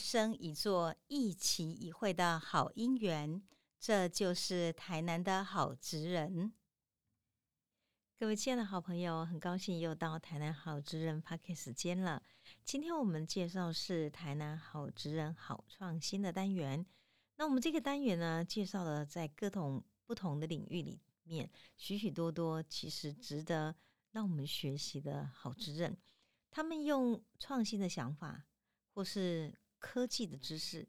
生一座一期一会的好姻缘。这就是台南的好职人。各位亲爱的好朋友，很高兴又到台南好职人 p a r k 时间了。今天我们介绍是台南好职人好创新的单元。那我们这个单元呢，介绍了在各种不同的领域里面，许许多多其实值得让我们学习的好职人。他们用创新的想法，或是科技的知识，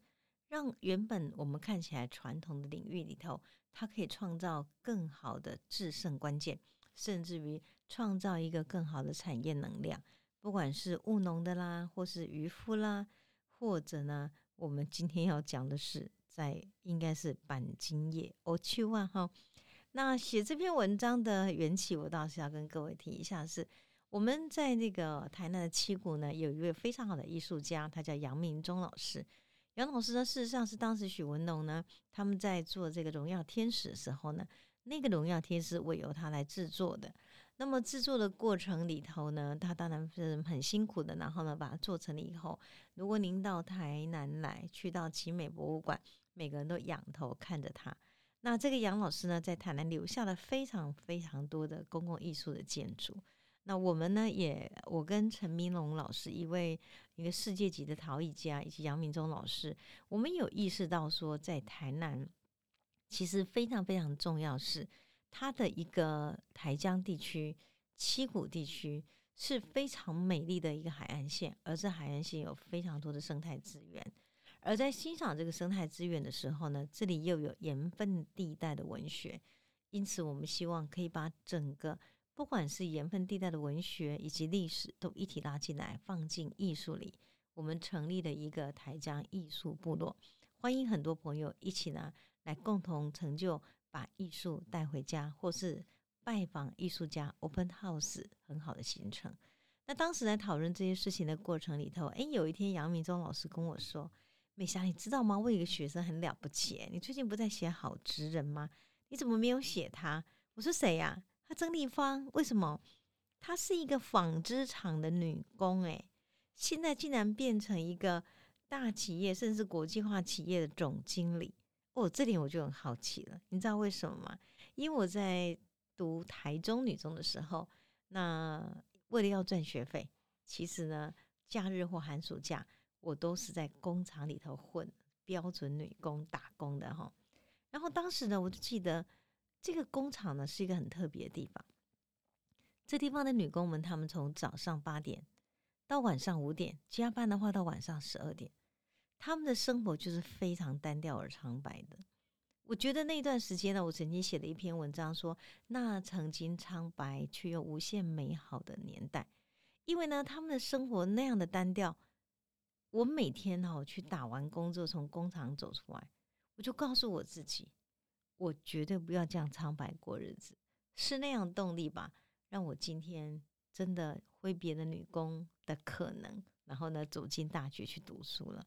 让原本我们看起来传统的领域里头，它可以创造更好的制胜关键，甚至于创造一个更好的产业能量。不管是务农的啦，或是渔夫啦，或者呢，我们今天要讲的是在应该是钣金业我，去万哈。那写这篇文章的缘起，我倒是要跟各位提一下是。我们在那个台南的七股呢，有一位非常好的艺术家，他叫杨明忠老师。杨老师呢，事实上是当时许文龙呢他们在做这个荣耀天使的时候呢，那个荣耀天使委由他来制作的。那么制作的过程里头呢，他当然是很辛苦的。然后呢，把它做成了以后，如果您到台南来，去到奇美博物馆，每个人都仰头看着他。那这个杨老师呢，在台南留下了非常非常多的公共艺术的建筑。那我们呢，也我跟陈明龙老师，一位一个世界级的陶艺家，以及杨明忠老师，我们有意识到说，在台南其实非常非常重要，是它的一个台江地区、七股地区是非常美丽的一个海岸线，而这海岸线有非常多的生态资源。而在欣赏这个生态资源的时候呢，这里又有盐分地带的文学，因此我们希望可以把整个。不管是盐分地带的文学以及历史，都一起拉进来，放进艺术里。我们成立了一个台江艺术部落，欢迎很多朋友一起呢，来共同成就，把艺术带回家，或是拜访艺术家，open house 很好的行程。那当时在讨论这些事情的过程里头，诶，有一天杨明忠老师跟我说：“美霞，你知道吗？我有一个学生很了不起，你最近不在写好职人吗？你怎么没有写他？”我说：“谁呀？”那曾丽芳为什么？她是一个纺织厂的女工，诶，现在竟然变成一个大企业，甚至国际化企业的总经理。哦，这点我就很好奇了。你知道为什么吗？因为我在读台中女中的时候，那为了要赚学费，其实呢，假日或寒暑假，我都是在工厂里头混，标准女工打工的哈。然后当时呢，我就记得。这个工厂呢是一个很特别的地方。这地方的女工们，她们从早上八点到晚上五点，加班的话到晚上十二点，她们的生活就是非常单调而苍白的。我觉得那段时间呢，我曾经写了一篇文章，说那曾经苍白却又无限美好的年代。因为呢，他们的生活那样的单调，我每天哈去打完工作从工厂走出来，我就告诉我自己。我绝对不要这样苍白过日子，是那样动力吧，让我今天真的挥别了女工的可能，然后呢走进大学去读书了。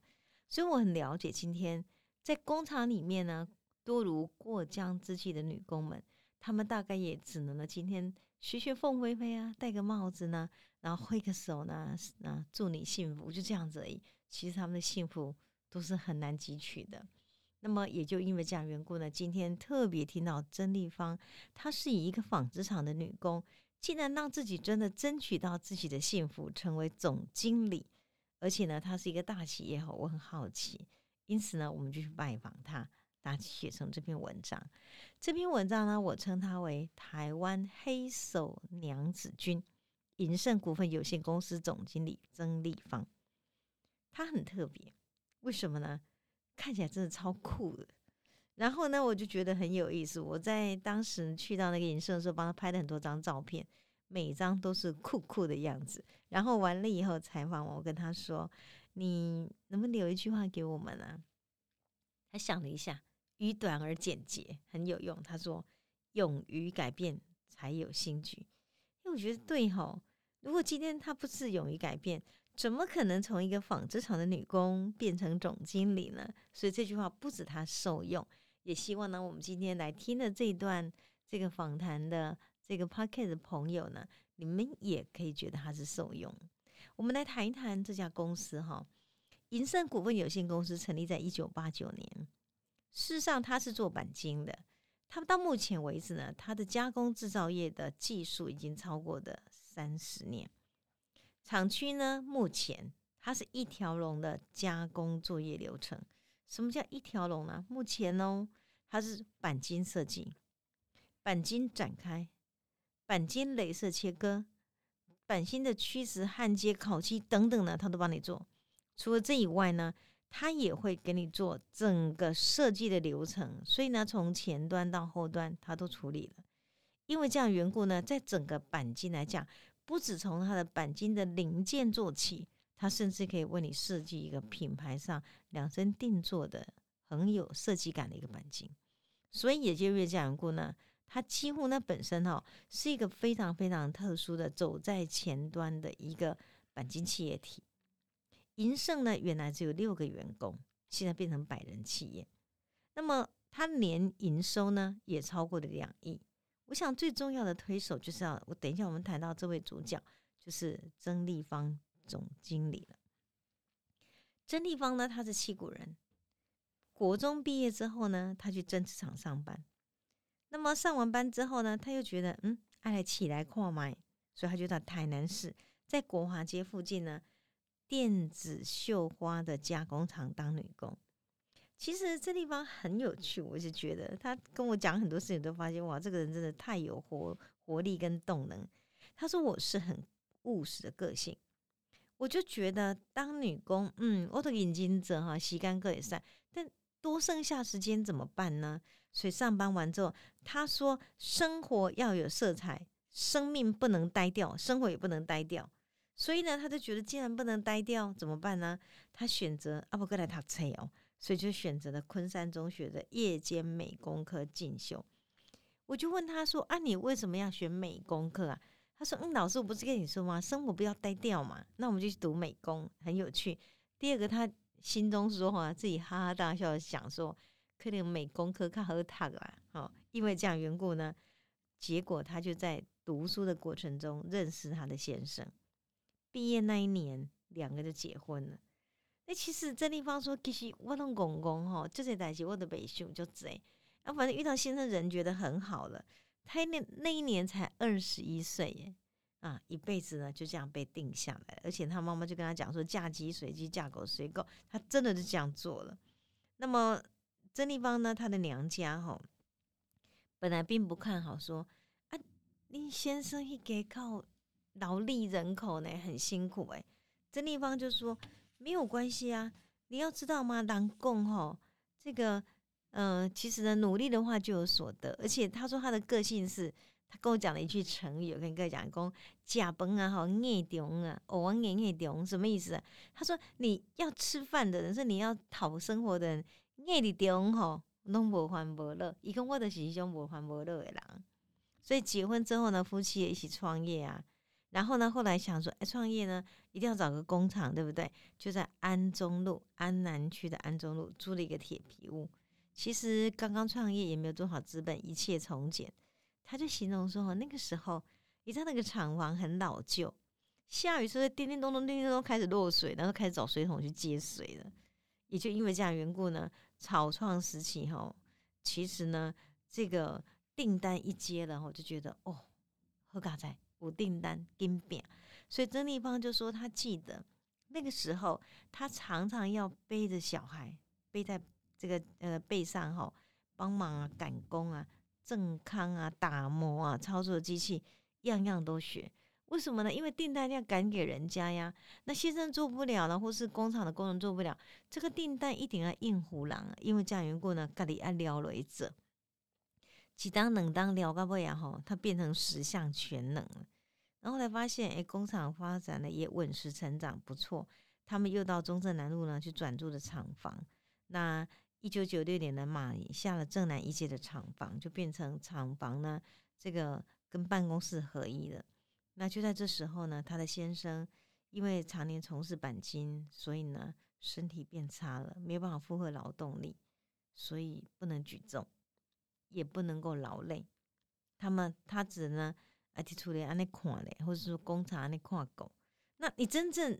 所以我很了解今天在工厂里面呢，多如过江之鲫的女工们，她们大概也只能呢今天学学凤飞飞啊，戴个帽子呢，然后挥个手呢，啊祝你幸福，就这样子而已。其实他们的幸福都是很难汲取的。那么也就因为这样缘故呢，今天特别听到曾丽芳，她是以一个纺织厂的女工，竟然让自己真的争取到自己的幸福，成为总经理，而且呢，她是一个大企业哈，我很好奇，因此呢，我们就去拜访她，大家写成这篇文章。这篇文章呢，我称它为台湾黑手娘子军，银盛股份有限公司总经理曾丽芳，她很特别，为什么呢？看起来真的超酷的，然后呢，我就觉得很有意思。我在当时去到那个影社的时候，帮他拍了很多张照片，每张都是酷酷的样子。然后完了以后采访我，我跟他说：“你能不能留一句话给我们呢？”他想了一下，语短而简洁，很有用。他说：“勇于改变，才有新局。”因为我觉得对吼，如果今天他不是勇于改变。怎么可能从一个纺织厂的女工变成总经理呢？所以这句话不止她受用，也希望呢，我们今天来听的这一段这个访谈的这个 p o c k e t 的朋友呢，你们也可以觉得他是受用。我们来谈一谈这家公司哈，银盛股份有限公司成立在一九八九年。事实上，它是做钣金的。它到目前为止呢，它的加工制造业的技术已经超过的三十年。厂区呢，目前它是一条龙的加工作业流程。什么叫一条龙呢？目前哦，它是钣金设计、钣金展开、钣金镭射切割、钣金的曲直焊接、烤漆等等呢，它都帮你做。除了这以外呢，它也会给你做整个设计的流程。所以呢，从前端到后端，它都处理了。因为这样缘故呢，在整个钣金来讲，不止从它的钣金的零件做起。它甚至可以为你设计一个品牌上量身定做的很有设计感的一个钣金，所以也就因为这样缘故呢，它几乎呢本身哈是一个非常非常特殊的走在前端的一个钣金企业体。银盛呢原来只有六个员工，现在变成百人企业，那么它年营收呢也超过了两亿。我想最重要的推手就是要我等一下我们谈到这位主角就是曾立方。总经理了，曾立芳呢？他是七股人，国中毕业之后呢，他去针织厂上班。那么上完班之后呢，他又觉得嗯，爱来起来跨买，所以他就到台南市，在国华街附近呢，电子绣花的加工厂当女工。其实这地方很有趣，我就觉得他跟我讲很多事情，都发现哇，这个人真的太有活活力跟动能。他说我是很务实的个性。我就觉得当女工，嗯，我的眼睛者哈，洗干各也算，但多剩下时间怎么办呢？所以上班完之后，他说生活要有色彩，生命不能呆掉，生活也不能呆掉。所以呢，他就觉得既然不能呆掉，怎么办呢？他选择阿伯哥来读册哦，所以就选择了昆山中学的夜间美工科进修。我就问他说：“啊，你为什么要选美工课啊？”他说：“嗯，老师，我不是跟你说吗？生活不要呆掉嘛。那我们就去读美工，很有趣。第二个，他心中说话，自己哈哈大笑，想说，可能美工科看好读啦。哦，因为这样缘故呢，结果他就在读书的过程中认识他的先生。毕业那一年，两个就结婚了。那其实这地方说，其实我同公公哈，这代志我都没想就这。啊，反正遇到先生人，觉得很好了。”他那那一年才二十一岁耶，啊，一辈子呢就这样被定下来，而且他妈妈就跟他讲说，嫁鸡随鸡，嫁狗随狗，他真的是这样做了。那么曾丽芳呢，她的娘家哈，本来并不看好，说啊，你先生一给靠劳力人口呢，很辛苦哎。曾丽芳就说没有关系啊，你要知道吗，南贡哈这个。嗯，其实呢，努力的话就有所得。而且他说他的个性是，他跟我讲了一句成语，我跟各位讲，讲假崩啊，哈，硬中啊，我往硬硬中，什么意思啊？他说你要吃饭的人，是你要讨生活的人，硬的中吼，拢无欢无乐。一个我的是一种无欢无乐的人。所以结婚之后呢，夫妻也一起创业啊。然后呢，后来想说，哎，创业呢，一定要找个工厂，对不对？就在安中路安南区的安中路租了一个铁皮屋。其实刚刚创业也没有多少资本，一切从简。他就形容说：“那个时候，你知道那个厂房很老旧，下雨时候叮叮咚咚、叮叮咚开始落水，然后开始找水桶去接水了。也就因为这样缘故呢，草创时期哈，其实呢，这个订单一接了，我就觉得哦，何嘎仔订单跟饼。所以曾立芳就说，他记得那个时候，他常常要背着小孩背在。”这个呃背上哈，帮忙啊赶工啊，正康啊打磨啊，操作机器样样都学。为什么呢？因为订单要赶给人家呀。那先生做不了了，或是工厂的工人做不了，这个订单一定要应付人。因为这样缘故呢，家里要撩了一者，几当冷当撩个不呀吼，他变成十项全能了。然后来发现，哎，工厂发展的也稳实成长不错。他们又到中正南路呢去转租的厂房，那。一九九六年的马下了正南一街的厂房，就变成厂房呢，这个跟办公室合一了。那就在这时候呢，他的先生因为常年从事钣金，所以呢身体变差了，没有办法负荷劳动力，所以不能举重，也不能够劳累。他们他只能啊提出来安尼看嘞，或者说工厂安尼看狗。那你真正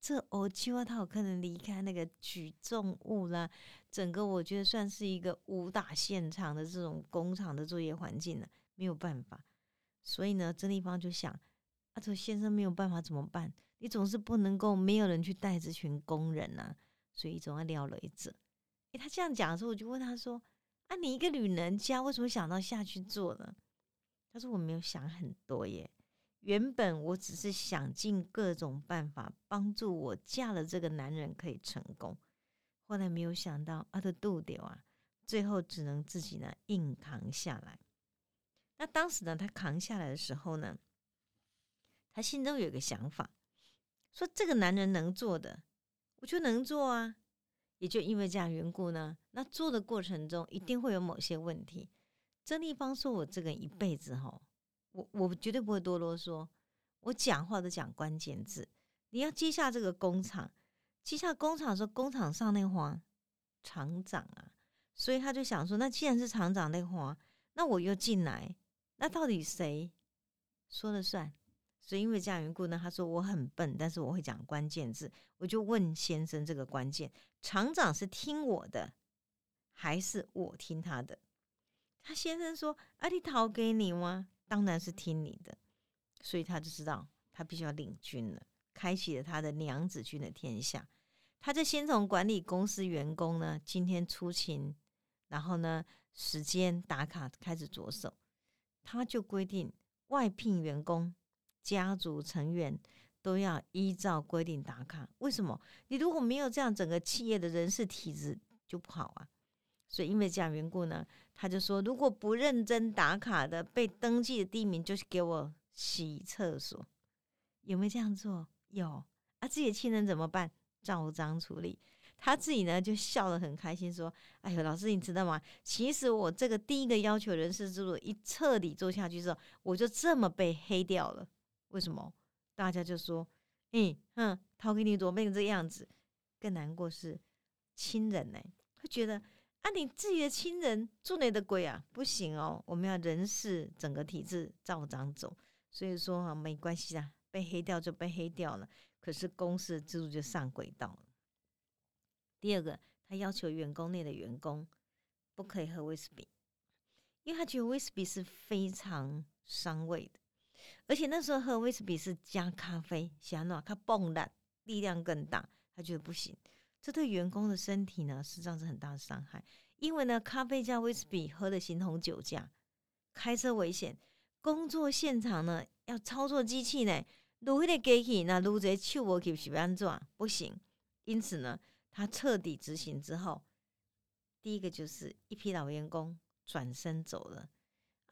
这欧丘啊，他有可能离开那个举重物啦，整个我觉得算是一个武打现场的这种工厂的作业环境了，没有办法。所以呢，曾立芳就想，啊，这先生没有办法怎么办？你总是不能够没有人去带这群工人呐，所以总要聊了一次。诶，他这样讲的时候，我就问他说：“啊，你一个女人家，为什么想到下去做呢？”他说：“我没有想很多耶。”原本我只是想尽各种办法帮助我嫁了这个男人可以成功，后来没有想到啊，的度掉啊，最后只能自己呢硬扛下来。那当时呢，他扛下来的时候呢，他心中有个想法，说这个男人能做的，我就能做啊。也就因为这样缘故呢，那做的过程中一定会有某些问题。曾立芳说：“我这个一辈子哈。”我我绝对不会多啰嗦，我讲话都讲关键字。你要接下这个工厂，接下工厂的时候，工厂上那话厂长啊，所以他就想说，那既然是厂长那话，那我又进来，那到底谁说了算？所以因为这样缘故呢，他说我很笨，但是我会讲关键字，我就问先生这个关键：厂长是听我的，还是我听他的？他先生说：“阿弟讨给你吗？”当然是听你的，所以他就知道他必须要领军了，开启了他的娘子军的天下。他就先从管理公司员工呢，今天出勤，然后呢时间打卡开始着手。他就规定外聘员工、家族成员都要依照规定打卡。为什么？你如果没有这样，整个企业的人事体制就不好啊。所以因为这样缘故呢。他就说：“如果不认真打卡的，被登记的第一名就是给我洗厕所，有没有这样做？有啊，自己的亲人怎么办？照章处理。他自己呢就笑得很开心，说：‘哎呦，老师你知道吗？其实我这个第一个要求人事制度一彻底做下去之后，我就这么被黑掉了。为什么？大家就说：‘嗯哼，掏给你怎么变成这样子？’更难过是亲人呢，会觉得。”那你自己的亲人做你的鬼啊？不行哦，我们要人事整个体制照章走。所以说啊，没关系啊，被黑掉就被黑掉了。可是公司的制度就上轨道了。第二个，他要求员工内的员工不可以喝威士忌，因为他觉得威士忌是非常伤胃的，而且那时候喝威士忌是加咖啡，想暖，他蹦的力量更大，他觉得不行。这对员工的身体呢，实际上是很大的伤害。因为呢，咖啡加威士忌喝的形同酒驾，开车危险。工作现场呢，要操作机器呢，撸那个机器，那如这手无去是安怎？不行。因此呢，他彻底执行之后，第一个就是一批老员工转身走了。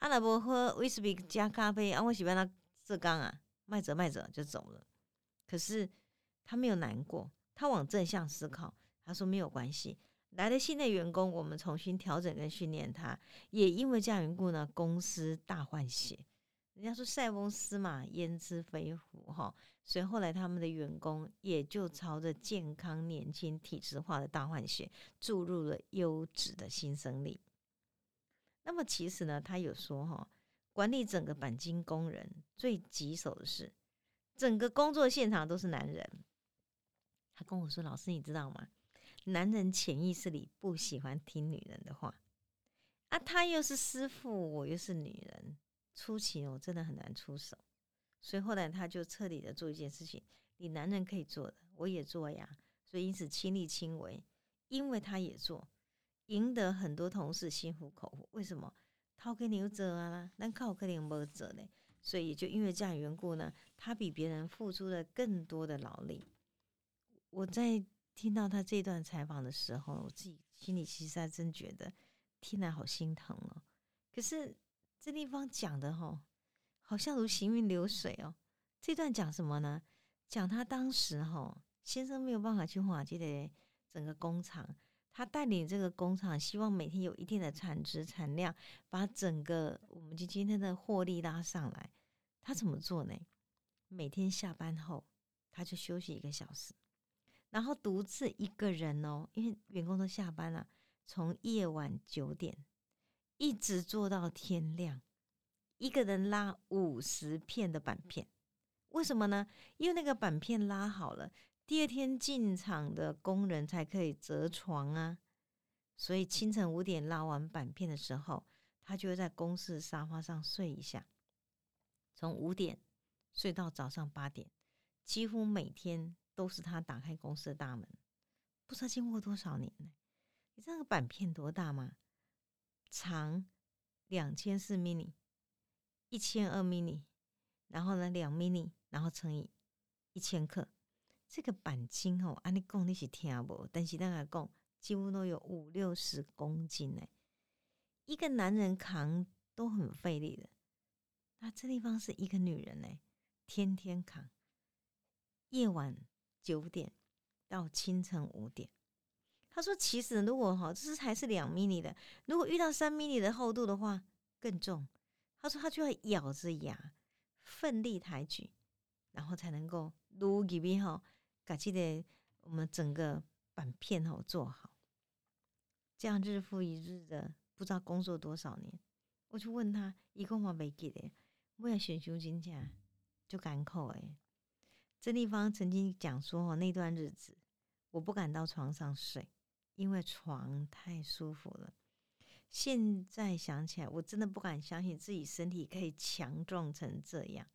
阿拉伯喝威士忌加咖啡，啊，我喜欢他这缸啊，卖着卖着就走了。可是他没有难过。他往正向思考，他说没有关系，来了新的员工，我们重新调整跟训练他。也因为这样缘故呢，公司大换血。人家说塞翁失马焉知非福哈，所以后来他们的员工也就朝着健康、年轻、体质化的大换血，注入了优质的新生力。那么其实呢，他有说哈，管理整个钣金工人最棘手的是，整个工作现场都是男人。他跟我说：“老师，你知道吗？男人潜意识里不喜欢听女人的话啊。他又是师傅，我又是女人，初期我真的很难出手。所以后来他就彻底的做一件事情：你男人可以做的，我也做呀。所以因此亲力亲为，因为他也做，赢得很多同事心服口服。为什么？掏给你有责啊，那靠可能没责呢？所以也就因为这样缘故呢，他比别人付出了更多的劳力。”我在听到他这段采访的时候，我自己心里其实还真觉得听来好心疼哦。可是这地方讲的哈，好像如行云流水哦。这段讲什么呢？讲他当时哈先生没有办法去华记的整个工厂，他带领这个工厂，希望每天有一定的产值产量，把整个我们就今天的获利拉上来。他怎么做呢？每天下班后，他就休息一个小时。然后独自一个人哦，因为员工都下班了，从夜晚九点一直做到天亮，一个人拉五十片的板片，为什么呢？因为那个板片拉好了，第二天进场的工人才可以折床啊。所以清晨五点拉完板片的时候，他就会在公司沙发上睡一下，从五点睡到早上八点，几乎每天都是他打开公司的大门。不知道经过多少年呢？你知道那个板片多大吗？长两千四 mini，一千二 mini，然后呢两 mini，然后乘以一千克，这个板筋哦，按你讲你是听不？但是那个讲。几乎都有五六十公斤呢，一个男人扛都很费力的，那这地方是一个女人呢，天天扛，夜晚九点到清晨五点。他说：“其实如果哈，这是还是两米的，如果遇到三米的厚度的话更重。”他说：“他就要咬着牙，奋力抬举，然后才能够撸几边哈，把这的我们整个板片哈做好。”这样日复一日的，不知道工作多少年，我就问他，一共嘛没记得，我要选修金价，就赶口诶。曾丽芳曾经讲说，哦，那段日子我不敢到床上睡，因为床太舒服了。现在想起来，我真的不敢相信自己身体可以强壮成这样。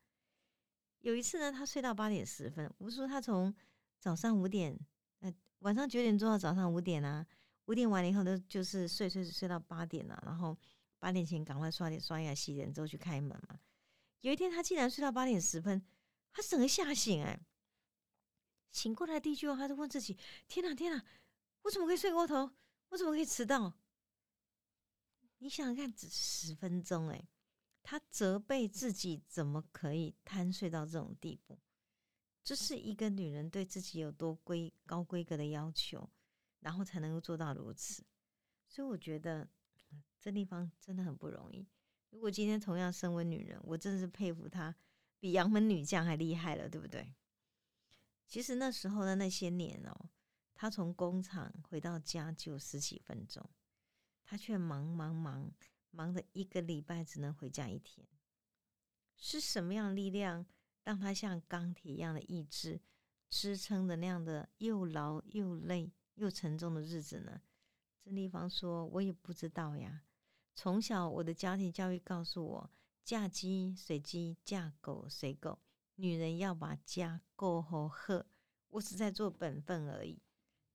有一次呢，他睡到八点十分，我说他从早上五点，呃，晚上九点做到早上五点啊。五点完了以后，都就是睡睡睡到八点了，然后八点前赶快刷点刷牙洗脸之后去开门嘛。有一天他竟然睡到八点十分，他整个吓醒哎，醒过来第一句话他就问自己：天哪天哪，我怎么可以睡过头？我怎么可以迟到？你想想看，只十分钟哎，他责备自己怎么可以贪睡到这种地步？这是一个女人对自己有多规高规格的要求。然后才能够做到如此，所以我觉得这地方真的很不容易。如果今天同样身为女人，我真的是佩服她，比杨门女将还厉害了，对不对？其实那时候的那些年哦，他从工厂回到家就十几分钟，他却忙忙忙忙的一个礼拜只能回家一天。是什么样的力量让他像钢铁一样的意志支撑的那样的又劳又累？又沉重的日子呢？郑丽芳说：“我也不知道呀。从小我的家庭教育告诉我，嫁鸡随鸡，嫁狗随狗。女人要把家过好呵，我只在做本分而已。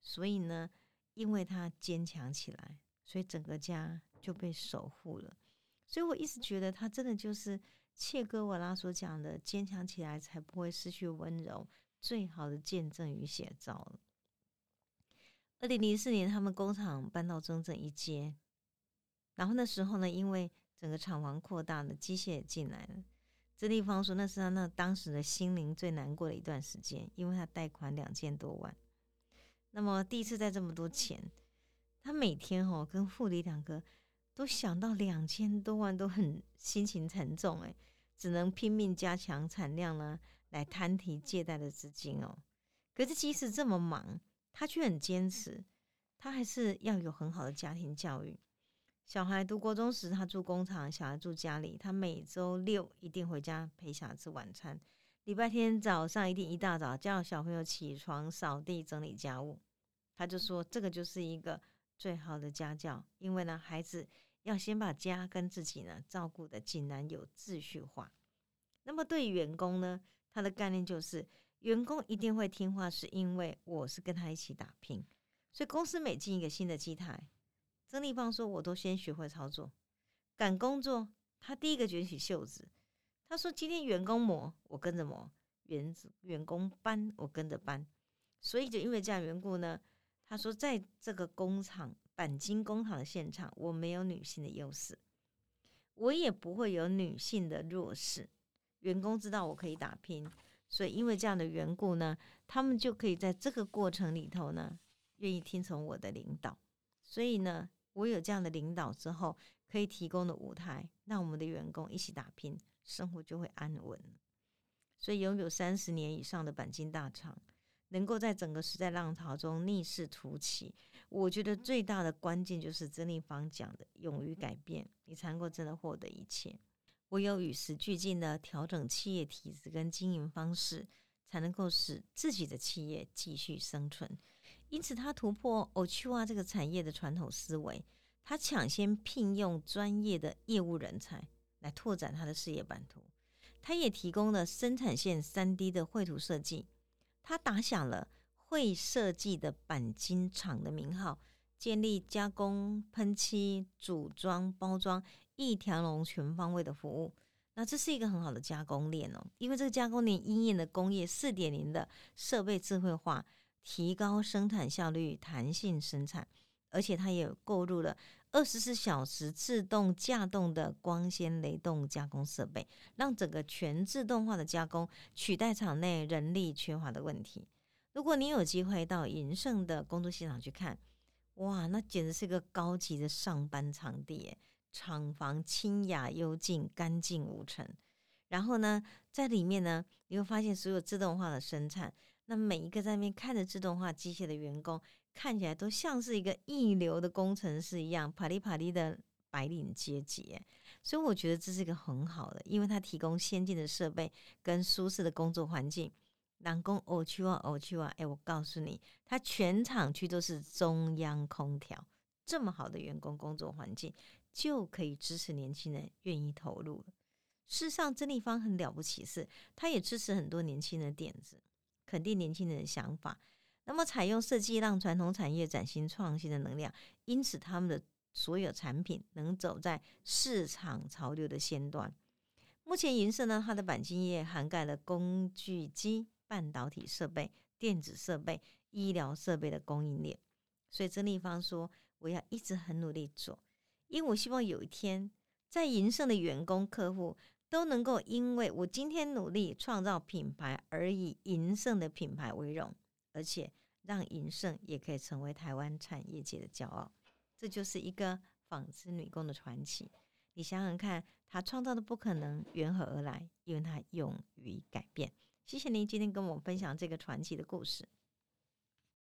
所以呢，因为她坚强起来，所以整个家就被守护了。所以我一直觉得她真的就是切格瓦拉所讲的，坚强起来才不会失去温柔，最好的见证与写照了。”二零零四年，他们工厂搬到中正一街，然后那时候呢，因为整个厂房扩大了，机械也进来了。这地方说，那是他那当时的心灵最难过的一段时间，因为他贷款两千多万。那么第一次贷这么多钱，他每天哦跟护理两个都想到两千多万，都很心情沉重哎，只能拼命加强产量呢，来摊提借贷的资金哦。可是即使这么忙，他却很坚持，他还是要有很好的家庭教育。小孩读国中时，他住工厂，小孩住家里。他每周六一定回家陪小孩吃晚餐，礼拜天早上一定一大早叫小朋友起床扫地整理家务。他就说，这个就是一个最好的家教，因为呢，孩子要先把家跟自己呢照顾的井然有秩序化。那么对员工呢，他的概念就是。员工一定会听话，是因为我是跟他一起打拼。所以公司每进一个新的机台，曾立芳说：“我都先学会操作，赶工作。”他第一个卷起袖子，他说：“今天员工磨，我跟着磨；员员工搬，我跟着搬。”所以就因为这样缘故呢，他说：“在这个工厂钣金工厂的现场，我没有女性的优势，我也不会有女性的弱势。员工知道我可以打拼。”所以，因为这样的缘故呢，他们就可以在这个过程里头呢，愿意听从我的领导。所以呢，我有这样的领导之后，可以提供的舞台，让我们的员工一起打拼，生活就会安稳。所以，拥有三十年以上的钣金大厂，能够在整个时代浪潮中逆势突起，我觉得最大的关键就是曾立芳讲的：勇于改变，你才能够真的获得一切。唯有与时俱进的调整企业体制跟经营方式，才能够使自己的企业继续生存。因此，他突破 o c h 这个产业的传统思维，他抢先聘用专业的业务人才来拓展他的事业版图。他也提供了生产线三 D 的绘图设计，他打响了会设计的钣金厂的名号，建立加工、喷漆、组装、包装一条龙全方位的服务。那这是一个很好的加工链哦，因为这个加工链应用的工业四点零的设备智慧化，提高生产效率、弹性生产，而且它也购入了。二十四小时自动架动的光纤雷动加工设备，让整个全自动化的加工取代厂内人力缺乏的问题。如果你有机会到银盛的工作现场去看，哇，那简直是个高级的上班场地！厂房清雅幽静、干净无尘。然后呢，在里面呢，你会发现所有自动化的生产，那每一个在那边看着自动化机械的员工。看起来都像是一个一流的工程师一样，啪里啪里的白领阶级，所以我觉得这是一个很好的，因为它提供先进的设备跟舒适的工作环境。南工哦去啊，欧区啊，哎，我告诉你，它全厂区都是中央空调，这么好的员工工作环境，就可以支持年轻人愿意投入。事实上，真立方很了不起，是他也支持很多年轻人的点子，肯定年轻人的想法。那么，采用设计让传统产业崭新创新的能量，因此他们的所有产品能走在市场潮流的先端。目前，银色呢，它的钣金业涵盖了工具机、半导体设备、电子设备、医疗设备的供应链。所以，曾立芳说：“我要一直很努力做，因为我希望有一天，在银盛的员工、客户都能够因为我今天努力创造品牌，而以银盛的品牌为荣。”而且让银盛也可以成为台湾产业界的骄傲，这就是一个纺织女工的传奇。你想想看，她创造的不可能缘何而来？因为她勇于改变。谢谢您今天跟我分享这个传奇的故事。